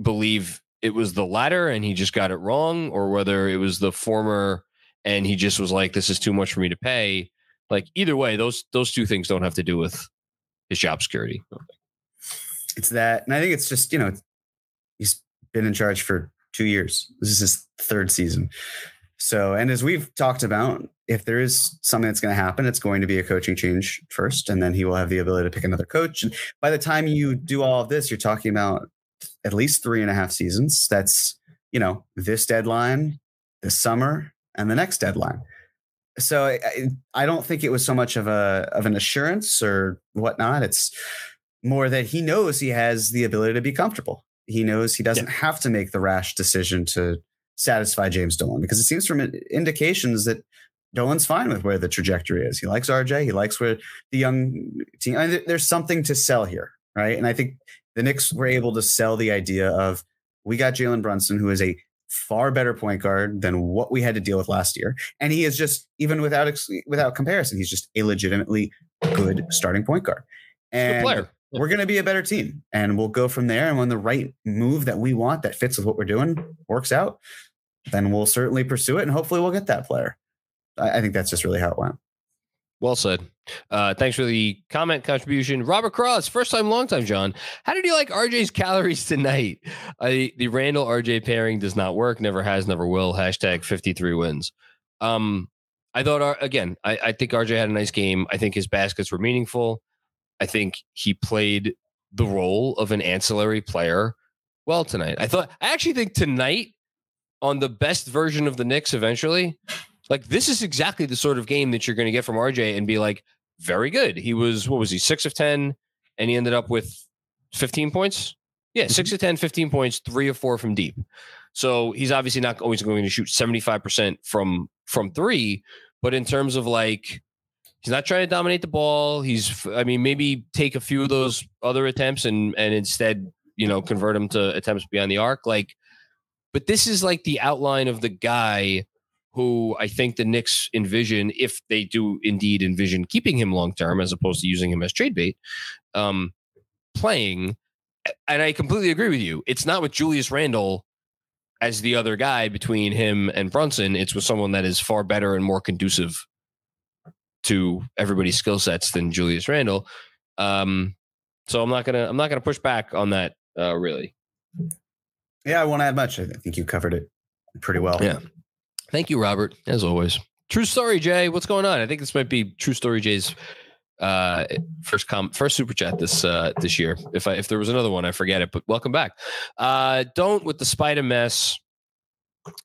[SPEAKER 3] believe it was the latter and he just got it wrong, or whether it was the former and he just was like, "This is too much for me to pay." Like either way, those those two things don't have to do with his job security.
[SPEAKER 4] It's that, and I think it's just you know he's been in charge for two years. This is his third season. So, and as we've talked about, if there is something that's going to happen, it's going to be a coaching change first, and then he will have the ability to pick another coach. And by the time you do all of this, you're talking about at least three and a half seasons. That's you know, this deadline, this summer, and the next deadline. So I, I don't think it was so much of a of an assurance or whatnot. It's more that he knows he has the ability to be comfortable. He knows he doesn't yeah. have to make the rash decision to satisfy James Dolan because it seems from indications that Dolan's fine with where the trajectory is. He likes RJ. He likes where the young team. I mean, there's something to sell here, right? And I think the Knicks were able to sell the idea of we got Jalen Brunson, who is a far better point guard than what we had to deal with last year, and he is just even without without comparison, he's just a legitimately good starting point guard. And player. we're going to be a better team, and we'll go from there. And when the right move that we want that fits with what we're doing works out, then we'll certainly pursue it, and hopefully we'll get that player. I, I think that's just really how it went.
[SPEAKER 3] Well said. Uh, thanks for the comment contribution. Robert Cross, first time, long time, John. How did you like RJ's calories tonight? The Randle RJ pairing does not work, never has, never will. Hashtag 53 wins. Um, I thought, uh, again, I, I think RJ had a nice game. I think his baskets were meaningful. I think he played the role of an ancillary player well tonight. I thought, I actually think tonight on the best version of the Knicks eventually, like this is exactly the sort of game that you're going to get from RJ and be like, very good. He was what was he six of ten, and he ended up with 15 points. Yeah, six mm-hmm. of 10, 15 points, three of four from deep. So he's obviously not always going to shoot 75% from from three, but in terms of like he's not trying to dominate the ball. He's I mean, maybe take a few of those other attempts and and instead, you know, convert them to attempts beyond the arc. Like, but this is like the outline of the guy who I think the Knicks envision, if they do indeed envision keeping him long term as opposed to using him as trade bait, um, playing. And I completely agree with you. It's not with Julius Randle as the other guy between him and Brunson. It's with someone that is far better and more conducive to everybody's skill sets than Julius Randle. Um, so I'm not gonna I'm not gonna push back on that uh, really.
[SPEAKER 4] Yeah, I won't add much. I think you covered it pretty well.
[SPEAKER 3] Yeah. Thank you, Robert, as always. True story, Jay. What's going on? I think this might be True Story Jay's uh first com first super chat this uh this year. If I if there was another one, I forget it, but welcome back. Uh don't with the spider mess.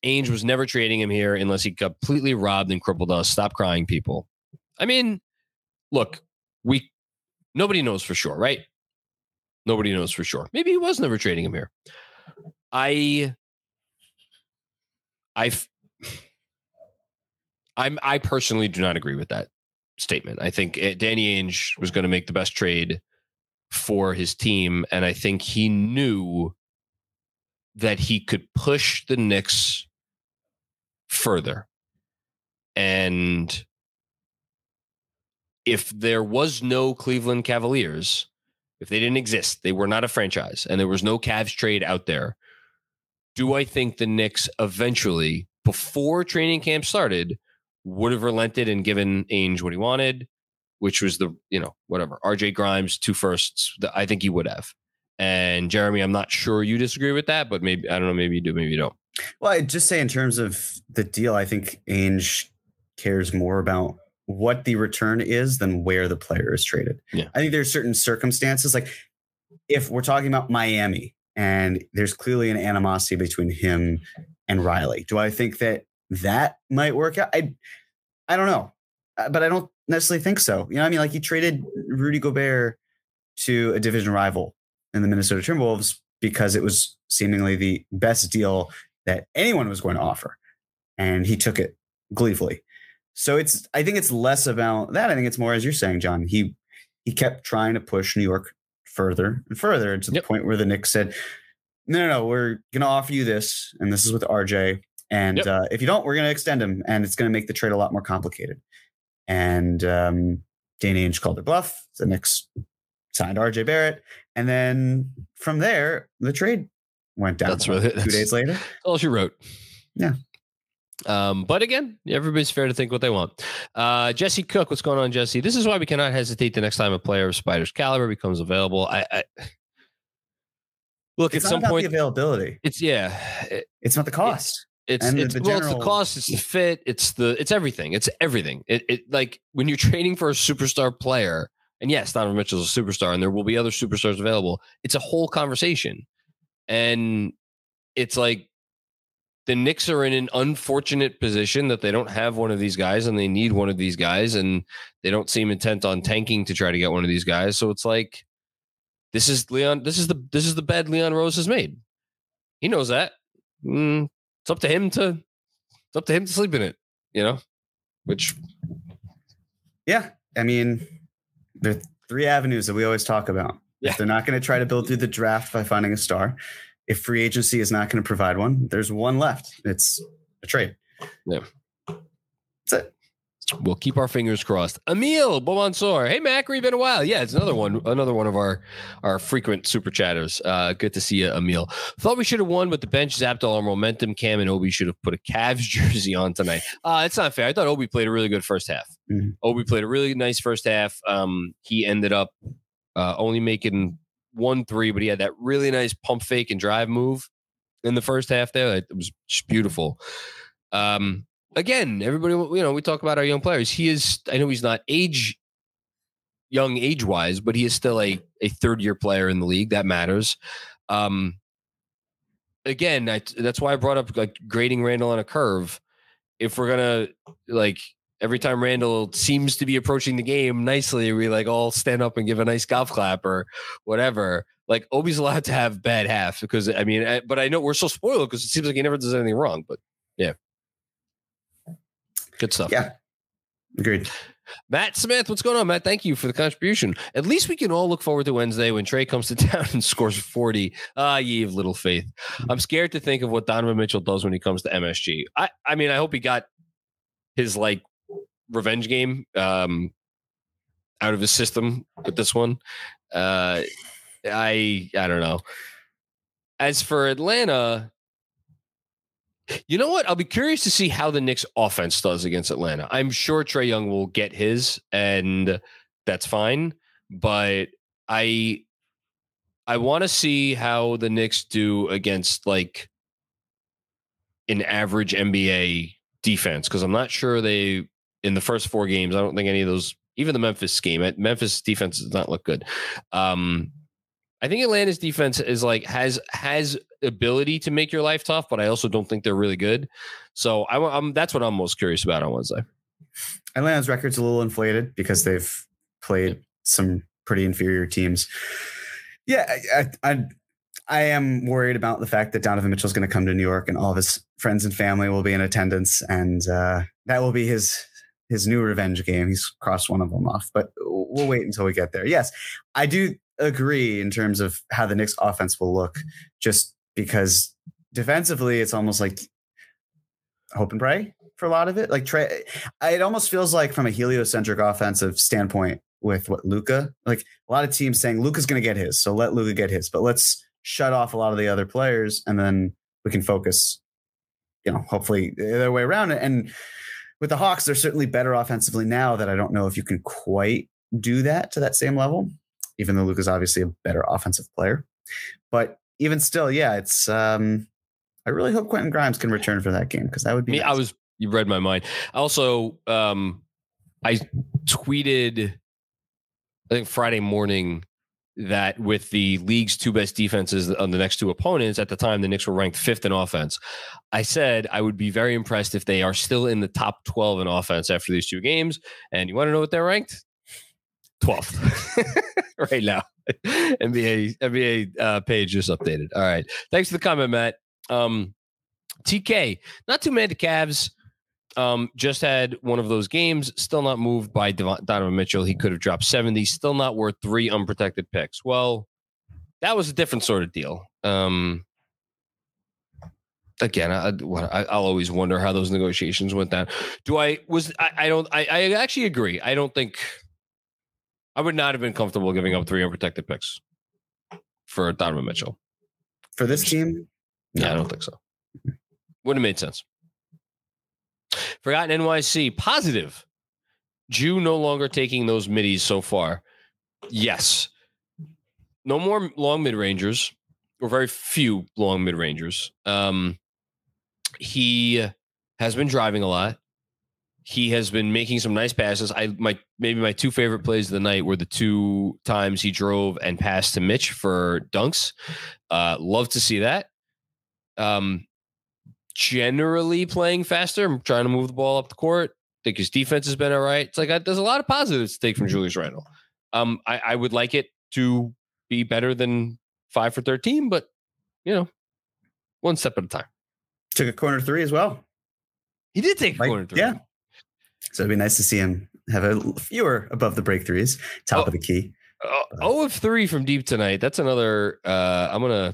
[SPEAKER 3] Ainge was never trading him here unless he completely robbed and crippled us. Stop crying, people. I mean, look, we nobody knows for sure, right? Nobody knows for sure. Maybe he was never trading him here. I I I'm I personally do not agree with that statement. I think eh, Danny Ainge was going to make the best trade for his team, and I think he knew that he could push the Knicks further. And if there was no Cleveland Cavaliers, if they didn't exist, they were not a franchise, and there was no Cavs trade out there. Do I think the Knicks eventually, before training camp started, would have relented and given Ainge what he wanted, which was the, you know, whatever, RJ Grimes, two firsts. I think he would have. And Jeremy, I'm not sure you disagree with that, but maybe, I don't know, maybe you do, maybe you don't.
[SPEAKER 4] Well, I just say in terms of the deal, I think Ainge cares more about what the return is than where the player is traded.
[SPEAKER 3] Yeah.
[SPEAKER 4] I think there's certain circumstances, like if we're talking about Miami and there's clearly an animosity between him and Riley, do I think that that might work out. I I don't know, uh, but I don't necessarily think so. You know, I mean, like he traded Rudy Gobert to a division rival in the Minnesota Timberwolves because it was seemingly the best deal that anyone was going to offer, and he took it gleefully. So it's I think it's less about that. I think it's more as you're saying, John. He he kept trying to push New York further and further to the yep. point where the Knicks said, "No, no, no, we're going to offer you this, and this is with RJ, and yep. uh, if you don't, we're going to extend him, and it's going to make the trade a lot more complicated. And um, Danny Ainge called it bluff. The Knicks signed RJ Barrett, and then from there, the trade went down.
[SPEAKER 3] That's really
[SPEAKER 4] two days later.
[SPEAKER 3] all she wrote.
[SPEAKER 4] Yeah.
[SPEAKER 3] Um, but again, everybody's fair to think what they want. Uh, Jesse Cook, what's going on, Jesse? This is why we cannot hesitate the next time a player of Spida's caliber becomes available. I, I look
[SPEAKER 4] it's
[SPEAKER 3] at some point
[SPEAKER 4] availability.
[SPEAKER 3] It's yeah,
[SPEAKER 4] it, it's not the cost.
[SPEAKER 3] It's and it's the well, general... it's the cost, it's the fit, it's the it's everything. It's everything. It, it like when you're trading for a superstar player, and yes, Donovan Mitchell's a superstar, and there will be other superstars available. It's a whole conversation, and it's like the Knicks are in an unfortunate position that they don't have one of these guys and they need one of these guys and they don't seem intent on tanking to try to get one of these guys. So it's like this is Leon. This is the this is the bed Leon Rose has made. He knows that. Mm, it's up to him to it's up to him to sleep in it. You know, which
[SPEAKER 4] yeah, I mean, there are three avenues that we always talk about.
[SPEAKER 3] Yeah.
[SPEAKER 4] If they're not going to try to build through the draft by finding a star, if free agency is not going to provide one, there's one left. It's a trade.
[SPEAKER 3] Yeah.
[SPEAKER 4] That's it.
[SPEAKER 3] We'll keep our fingers crossed. Emil Beaumonsor. Hey Macri, been a while. Yeah, it's another one, another one of our our frequent super chatters. Uh, good to see you, Emil. Thought we should have won, but the bench zapped all our momentum. Cam and Obi should have put a Cavs jersey on tonight. Uh, it's not fair. I thought Obi played a really good first half.
[SPEAKER 4] Mhm.
[SPEAKER 3] Obi played a really nice first half. Um, he ended up uh, only making one three, but he had that really nice pump fake and drive move in the first half. There, it was just beautiful. Um, again, everybody, you know, we talk about our young players. He is, I know he's not age young age wise, but he is still a a third year player in the league. That matters. Um, again, I, that's why I brought up like grading Randle on a curve. If we're gonna like every time Randle seems to be approaching the game nicely, we like all stand up and give a nice golf clap or whatever. Like Obi's allowed to have bad half because I mean, I, but I know we're so spoiled because it seems like he never does anything wrong. But yeah, good stuff.
[SPEAKER 4] Yeah. Agreed.
[SPEAKER 3] Matt Smith, what's going on, Matt? Thank you for the contribution. At least we can all look forward to Wednesday when Trey comes to town and scores 40. Ah, ye of little faith. I'm scared to think of what Donovan Mitchell does when he comes to MSG. I, I mean, I hope he got his like revenge game um out of his system with this one. Uh I I don't know. As for Atlanta, you know what? I'll be curious to see how the Knicks offense does against Atlanta. I'm sure Trey Young will get his, and that's fine. But I I want to see how the Knicks do against like an average NBA defense because I'm not sure they in the first four games. I don't think any of those, even the Memphis game, Memphis defense does not look good. Um, I think Atlanta's defense is like has has ability to make your life tough, but I also don't think they're really good. So I, am that's what I'm most curious about on Wednesday.
[SPEAKER 4] Atlanta's record's a little inflated because they've played some pretty inferior teams. Yeah, I, I, I, I am worried about the fact that Donovan Mitchell's going to come to New York and all of his friends and family will be in attendance, and uh, that will be his his new revenge game. He's crossed one of them off, but we'll wait until we get there. Yes, I do agree in terms of how the Knicks offense will look, just because defensively it's almost like hope and pray for a lot of it. Like Trey, it almost feels like from a heliocentric offensive standpoint with what Luka, like a lot of teams saying Luka's going to get his, so let Luka get his, but let's shut off a lot of the other players and then we can focus, you know, hopefully the other way around. And with the Hawks, they're certainly better offensively now that I don't know if you can quite do that to that same level, even though Luka's obviously a better offensive player. But even still, yeah, it's um I really hope Quentin Grimes can return for that game because that would be
[SPEAKER 3] Me,
[SPEAKER 4] nice.
[SPEAKER 3] I was you read my mind. Also, um, I tweeted I think Friday morning that with the league's two best defenses on the next two opponents at the time the Knicks were ranked fifth in offense. I said I would be very impressed if they are still in the top 12 in offense after these two games. And you want to know what they're ranked? 12th right now. NBA NBA uh, page just updated. All right. Thanks for the comment, Matt. Um, TK, not too mad. The Cavs um, just had one of those games. Still not moved by Donovan Mitchell. He could have dropped 70. Still not worth three unprotected picks. Well, that was a different sort of deal. Um, again, I, I, I'll always wonder how those negotiations went down. Do I was I, I don't I, I actually agree. I don't think I would not have been comfortable giving up three unprotected picks for Donovan Mitchell.
[SPEAKER 4] for this team.
[SPEAKER 3] Yeah, I don't think so. Wouldn't have made sense. Forgotten NYC positive. Jew no longer taking those middies so far. Yes. No more long mid rangers, or very few long mid rangers. Um, he has been driving a lot. He has been making some nice passes. I my maybe my two favorite plays of the night were the two times he drove and passed to Mitch for dunks. Uh, love to see that. Um, generally playing faster. I'm trying to move the ball up the court. I think his defense has been all right. It's like I, there's a lot of positives to take from Julius Randle. Um, I, I would like it to be better than five for 13, but you know, one step at a time.
[SPEAKER 4] Took a corner three as well.
[SPEAKER 3] He did take a
[SPEAKER 4] Like,
[SPEAKER 3] corner three.
[SPEAKER 4] Yeah. So it'd be nice to see him have a fewer above the break threes, top
[SPEAKER 3] Oh.
[SPEAKER 4] of the key.
[SPEAKER 3] Oh, oh of three from deep tonight. That's another. Uh, I'm gonna,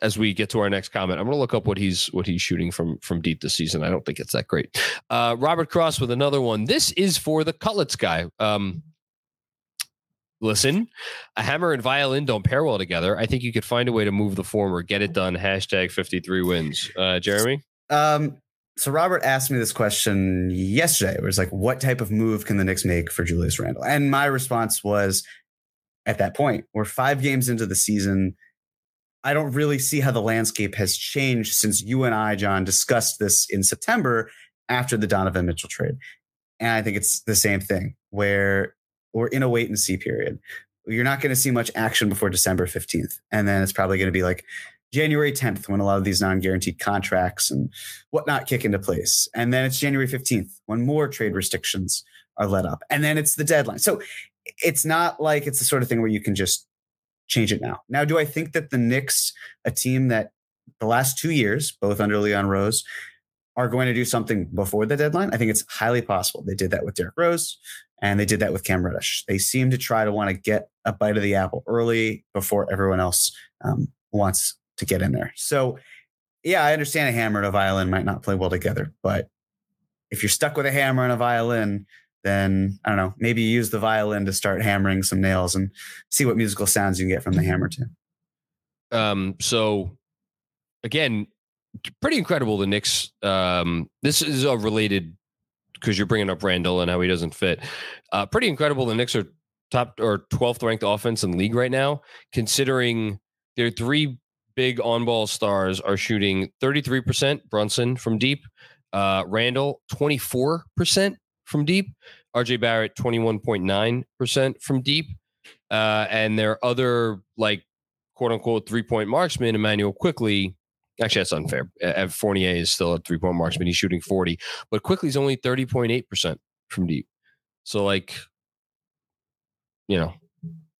[SPEAKER 3] as we get to our next comment, I'm gonna look up what he's what he's shooting from from deep this season. I don't think it's that great. Uh, Robert Cross with another one. This is for the Cutlets guy. Um, listen, a hammer and violin don't pair well together. I think you could find a way to move the former. Get it done. Hashtag 53 wins. Uh, Jeremy.
[SPEAKER 4] Um, so Robert asked me this question yesterday. It was like, what type of move can the Knicks make for Julius Randle? And my response was, at that point, we're five games into the season. I don't really see how the landscape has changed since you and I, John, discussed this in September after the Donovan Mitchell trade. And I think it's the same thing where we're in a wait and see period. You're not going to see much action before December 15th. And then it's probably going to be like January 10th when a lot of these non guaranteed contracts and whatnot kick into place. And then it's January 15th when more trade restrictions are let up. And then it's the deadline. So it's not like it's the sort of thing where you can just change it now. Now, do I think that the Knicks, a team that the last two years, both under Leon Rose, are going to do something before the deadline? I think it's highly possible. They did that with Derrick Rose and they did that with Cam Reddish. They seem to try to want to get a bite of the apple early before everyone else um, wants to get in there. So, yeah, I understand a hammer and a violin might not play well together, but if you're stuck with a hammer and a violin, then I don't know, maybe use the violin to start hammering some nails and see what musical sounds you can get from the hammer too.
[SPEAKER 3] Um, so again, pretty incredible. The Knicks. Um, this is a related because you're bringing up Randle and how he doesn't fit. Uh, pretty incredible. The Knicks are top or 12th ranked offense in the league right now, considering their three big on ball stars are shooting 33% Brunson from deep, uh, Randle 24% from deep, RJ Barrett 21.9% from deep. Uh, and their other like quote unquote three point marksman, Immanuel Quickley. Actually, that's unfair. Fournier is still a three point marksman. He's shooting 40, but Quickley's only 30.8% from deep. So, like, you know,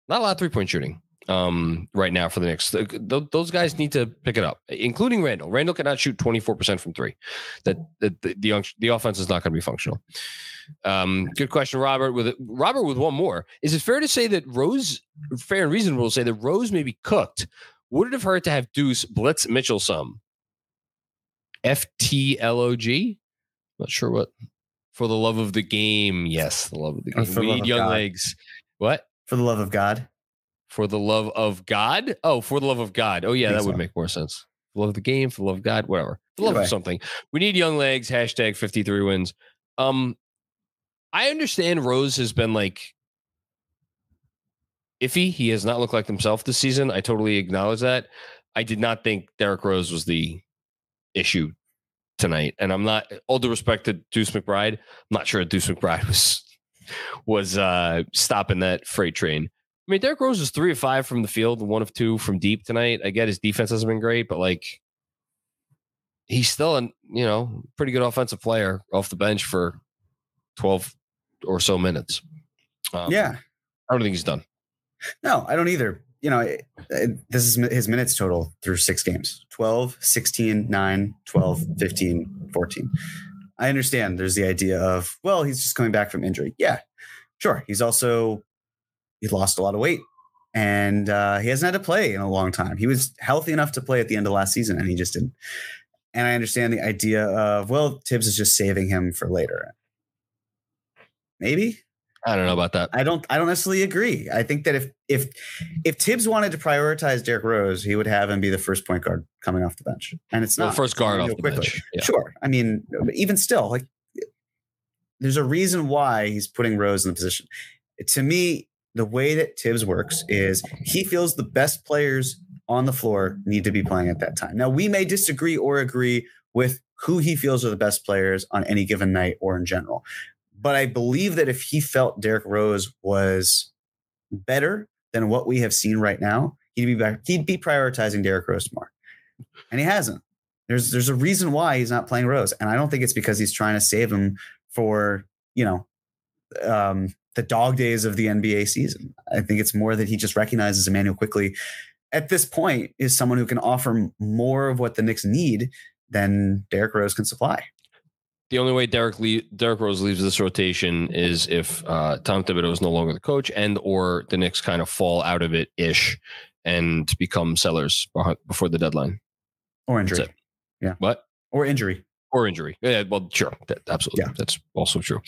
[SPEAKER 3] not a lot of three point shooting um, right now for the Knicks. Th- th- those guys need to pick it up, including Randle. Randle cannot shoot 24% from three. That, that the, the, the offense is not going to be functional. Um, good question, Robert. With Robert, with one more, is it fair to say that Rose, fair and reasonable to say that Rose may be cooked? Would it have hurt to have Deuce blitz Mitchell some? FTLOG? Not sure what. For the love of the game, yes, the love of the
[SPEAKER 4] Oh,
[SPEAKER 3] game. We need young
[SPEAKER 4] God.
[SPEAKER 3] legs. What?
[SPEAKER 4] For the love of God.
[SPEAKER 3] For the love of God? Oh, for the love of God. Oh, yeah, that would make more sense. For the love of the game, for the love of God, whatever. For the love
[SPEAKER 4] Either way.
[SPEAKER 3] of something. We need young legs. Hashtag 53 wins. Um, I understand Rose has been like iffy. He has not looked like himself this season. I totally acknowledge that. I did not think Derrick Rose was the issue tonight. And I'm not all due respect to Deuce McBride. I'm not sure Deuce McBride was was uh stopping that freight train. I mean, Derrick Rose is three of five from the field, one of two from deep tonight. I get his defense hasn't been great, but like he's still a you know pretty good offensive player off the bench for 12 or so minutes. Um,
[SPEAKER 4] yeah.
[SPEAKER 3] I don't think he's done.
[SPEAKER 4] No, I don't either. You know, it, it- this is his minutes total through six games 12, 16, 9, 12, 15, 14. I understand there's the idea of, well, he's just coming back from injury. Yeah, sure. He's also, he's lost a lot of weight and uh, he hasn't had to play in a long time. He was healthy enough to play at the end of last season and he just didn't. And I understand the idea of, well, Thibs is just saving him for later. Maybe
[SPEAKER 3] I don't know about that.
[SPEAKER 4] I don't I don't necessarily agree. I think that if if if Thibs wanted to prioritize Derrick Rose, he would have him be the first point guard coming off the bench. And it's
[SPEAKER 3] Well,
[SPEAKER 4] not
[SPEAKER 3] first guard off the bench. Yeah.
[SPEAKER 4] Sure. I mean, even still, like there's a reason why he's putting Rose in the position. To me, the way that Thibs works is he feels the best players on the floor need to be playing at that time. Now, we may disagree or agree with who he feels are the best players on any given night or in general. But I believe that if he felt Derrick Rose was better than what we have seen right now, he'd be back, he'd be prioritizing Derrick Rose more. And he hasn't. There's there's a reason why he's not playing Rose, and I don't think it's because he's trying to save him for you know um, the dog days of the NBA season. I think it's more that he just recognizes Immanuel Quickley at this point is someone who can offer more of what the Knicks need than Derrick Rose can supply.
[SPEAKER 3] The only way Derrick Le- Derrick Rose leaves this rotation is if uh, Tom Thibodeau is no longer the coach, and or the Knicks kind of fall out of it ish and become sellers before the deadline
[SPEAKER 4] or injury. Yeah.
[SPEAKER 3] What?
[SPEAKER 4] Or injury
[SPEAKER 3] or injury. Yeah, well, sure, that, absolutely, yeah. that's also true.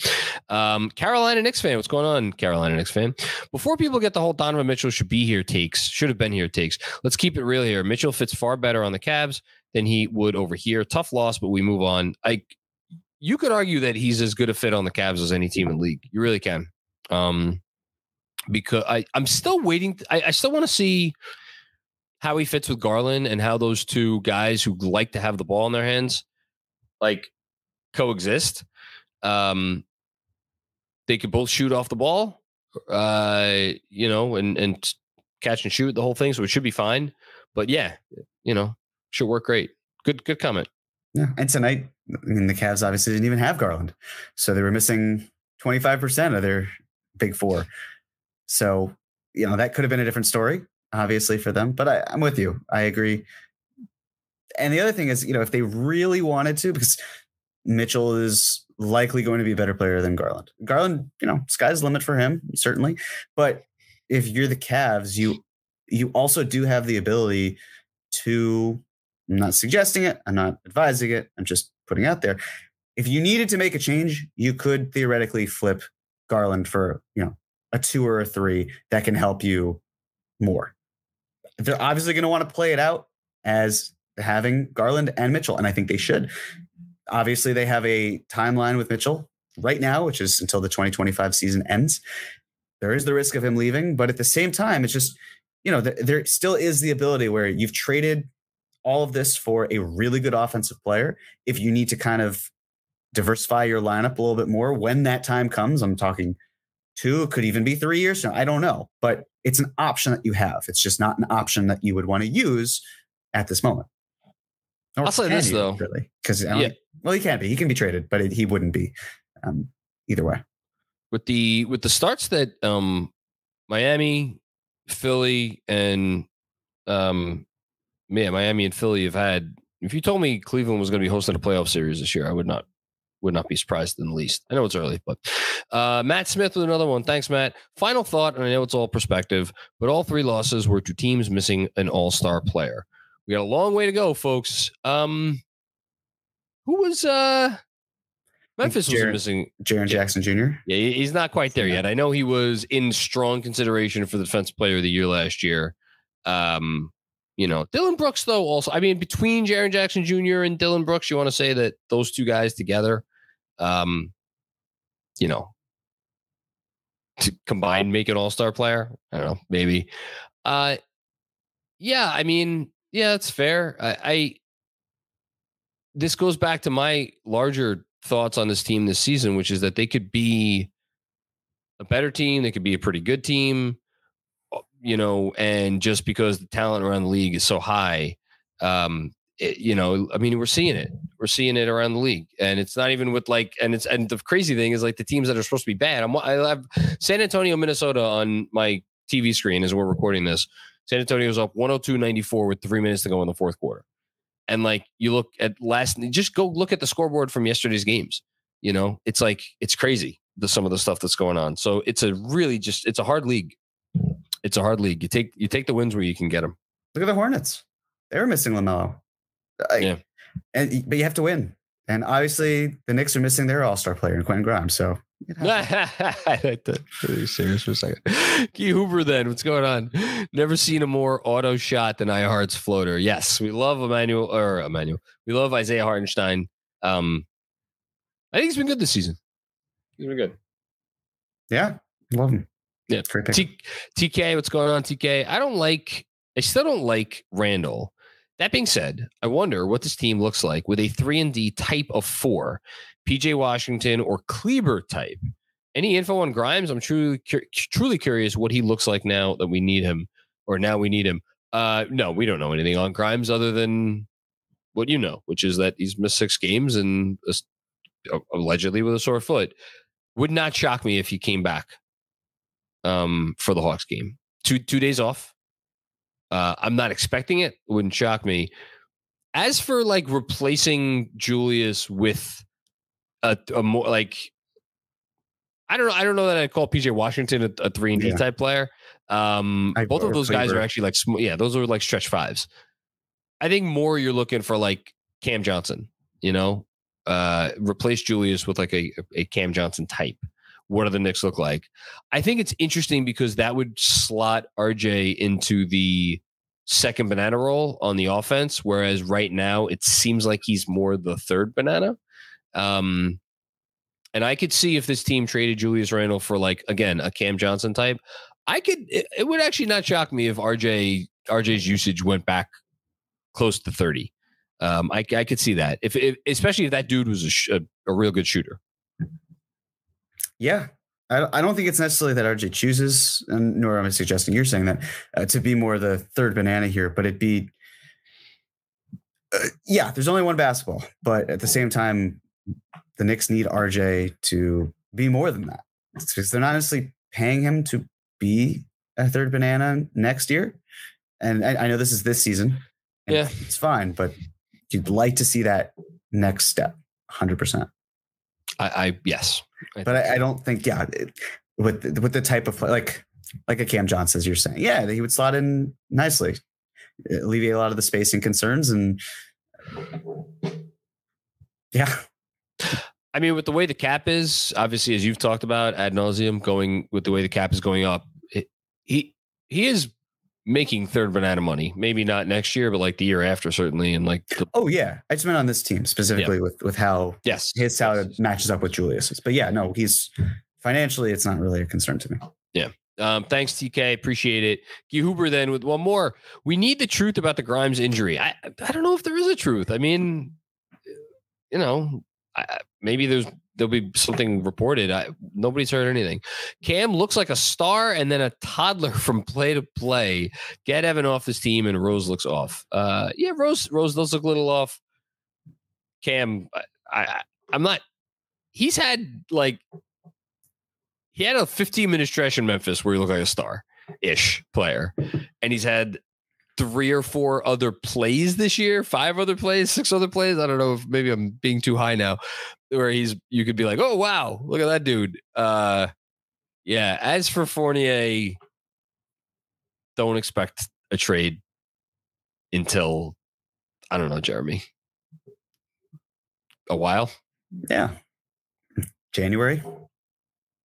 [SPEAKER 3] Um, Carolina Knicks fan, what's going on, Carolina Knicks fan? Before people get the whole Donovan Mitchell should be here takes, should have been here takes. Let's keep it real here. Mitchell fits far better on the Cavs than he would over here. Tough loss, but we move on. I, you could argue that he's as good a fit on the Cavs as any team in the league. You really can. Um, because I, I'm still waiting. I, I still want to see how he fits with Garland and how those two guys who like to have the ball in their hands like coexist. Um, they could both shoot off the ball, uh, you know, and and catch and shoot the whole thing, so it should be fine. But yeah, you know, should work great. Good good comment.
[SPEAKER 4] Yeah, and tonight, I mean, the Cavs obviously didn't even have Garland, so they were missing twenty five percent of their big four. So you know that could have been a different story, obviously for them. But I, I'm with you. I agree and the other thing is, you know, if they really wanted to, because Mitchell is likely going to be a better player than Garland. Garland, you know, sky's the limit for him, certainly. But if you're the Cavs, you you also do have the ability to I'm not suggesting it, I'm not advising it, I'm just putting out there. If you needed to make a change, you could theoretically flip Garland for, you know, a two or a three that can help you more. They're obviously going to want to play it out as having Garland and Mitchell, and I think they should. Obviously, they have a timeline with Mitchell right now, which is until the 2025 season ends. There is the risk of him leaving, but at the same time, it's just, you know, there still is the ability where you've traded all of this for a really good offensive player. If you need to kind of diversify your lineup a little bit more when that time comes, I'm talking two, it could even be three years. I don't know, but it's an option that you have. It's just not an option that you would want to use at this moment.
[SPEAKER 3] Or I'll say this though,
[SPEAKER 4] really, because yeah. well, he can't be. He can be traded, but it, he wouldn't be um, either way.
[SPEAKER 3] With the with the starts that um, Miami, Philly, and um, yeah, Miami and Philly have had. If you told me Cleveland was going to be hosting a playoff series this year, I would not would not be surprised in the least. I know it's early, but uh, Matt Smith with another one. Thanks, Matt. Final thought, and I know it's all perspective, but all three losses were to teams missing an all star player. We got a long way to go, folks. Um, who was uh Memphis was missing
[SPEAKER 4] Jaren Jackson Jr.
[SPEAKER 3] Yeah, he's not quite there yet. I know he was in strong consideration for the defensive player of the year last year. Um, you know, Dillon Brooks though also. I mean, between Jaren Jackson Jr. and Dillon Brooks, you want to say that those two guys together, um, you know, to combine make an all star player. I don't know, maybe. Uh, yeah, I mean, yeah, that's fair. I, I this goes back to my larger thoughts on this team this season, which is that they could be a better team, they could be a pretty good team, uh, you know, and just because the talent around the league is so high, um, it, you know, I mean, we're seeing it. We're seeing it around the league, and it's not even with like, and it's and the crazy thing is like the teams that are supposed to be bad. I'm I have San Antonio, Minnesota on my TV screen as we're recording this. San Antonio's up 102-94 with three minutes to go in the fourth quarter. And like you look at last, just go look at the scoreboard from yesterday's games. You know, it's like it's crazy the some of the stuff that's going on. So it's a really just it's a hard league. It's a hard league. You take you take the wins where you can get them.
[SPEAKER 4] Look at the Hornets. They were missing LaMelo. yeah, and but you have to win. And obviously, the Knicks are missing their All Star player in Quentin Grimes. So
[SPEAKER 3] serious for a second. Key Hoover, then what's going on? Never seen a more auto shot than I-Hart's floater. Yes, we love Emmanuel or Emmanuel. We love Isaiah Hartenstein. Um, I think he's been good this season. He's been good.
[SPEAKER 4] Yeah, I love him.
[SPEAKER 3] Yeah, T- TK, what's going on? TK, I don't like. I still don't like Randle. That being said, I wonder what this team looks like with a three and D type of four PJ Washington or Kleber type. Any info on Grimes? I'm truly truly curious what he looks like now that we need him, or now we need him. Uh, no, we don't know anything on Grimes other than what you know, which is that he's missed six games and allegedly with a sore foot. Would not shock me if he came back um, for the Hawks game. Two two days off. Uh, I'm not expecting it. Wouldn't shock me. As for like replacing Julius with a, a more like I don't know. I don't know that I'd call PJ Washington a, a three and D yeah. type player. Um, both of those guys are actually like, sm- yeah, those are like stretch fives. I think more you're looking for like Cam Johnson, you know, uh, replace Julius with like a, a Cam Johnson type. What do the Knicks look like? I think it's interesting because that would slot RJ into the second banana role on the offense, whereas right now it seems like he's more the third banana. Um, and I could see if this team traded Julius Randle for like again a Cam Johnson type. I could. It, it would actually not shock me if RJ RJ's usage went back close to thirty. Um, I, I could see that if, if especially if that dude was a, sh- a, a real good shooter.
[SPEAKER 4] Yeah, I, I don't think it's necessarily that RJ chooses, and nor am I suggesting you're saying that uh, to be more the third banana here, but it'd be. Uh, yeah, there's only one basketball, but at the same time, the Knicks need RJ to be more than that because they're not necessarily paying him to be a third banana next year. And I, I know this is this season.
[SPEAKER 3] Yeah,
[SPEAKER 4] it's fine, but you'd like to see that next step, hundred percent.
[SPEAKER 3] I, I yes,
[SPEAKER 4] I but I, I, don't think yeah, with with the type of like like a Cam Johnson, as you're saying, yeah, he would slot in nicely, alleviate a lot of the spacing concerns, and yeah,
[SPEAKER 3] I mean, with the way the cap is, obviously, as you've talked about ad nauseum, going with the way the cap is going up, it, he he is making third banana money. Maybe not next year, but like the year after, certainly. And like, the,
[SPEAKER 4] oh yeah, I just meant on this team specifically yeah. with with how
[SPEAKER 3] yes
[SPEAKER 4] his salary matches up with Julius's. But yeah, no, he's financially, it's not really a concern to me.
[SPEAKER 3] Yeah. Um, thanks, TK. Appreciate it. Guy Huber then with one more. We need the truth about the Grimes injury. I I don't know if there is a truth. I mean, you know, I, maybe there's there'll be something reported. I, nobody's heard anything. Cam looks like a star and then a toddler from play to play. Get Evan off his team and Rose looks off. Uh, yeah, Rose Rose does look a little off. Cam, I, I I'm not. He's had like he had a 15 minute stretch in Memphis where he looked like a star ish player, and he's had three or four other plays this year, five other plays, six other plays. I don't know if maybe I'm being too high now, where he's you could be like, oh wow, look at that dude. Uh yeah. As for Fournier, don't expect a trade until I don't know, Jeremy. A while?
[SPEAKER 4] Yeah. January.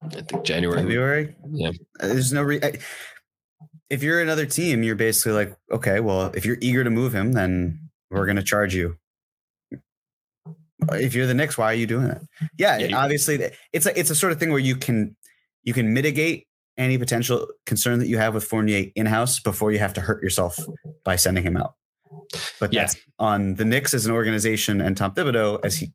[SPEAKER 3] I think January.
[SPEAKER 4] February.
[SPEAKER 3] Yeah.
[SPEAKER 4] There's no re- I, if you're another team, you're basically like, okay, well, if you're eager to move him, then we're going to charge you. If you're the Knicks, why are you doing it? Yeah, yeah obviously, it's a it's a sort of thing where you can you can mitigate any potential concern that you have with Fournier in house before you have to hurt yourself by sending him out. But yeah. that's on the Knicks as an organization and Tom Thibodeau as he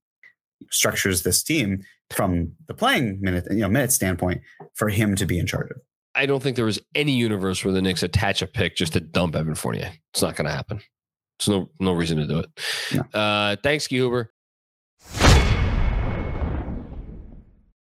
[SPEAKER 4] structures this team from the playing minute you know minute standpoint for him to be in charge of.
[SPEAKER 3] I don't think there was any universe where the Knicks attach a pick just to dump Evan Fournier. It's not going to happen. There's no no reason to do it. No. Uh, thanks, Huber.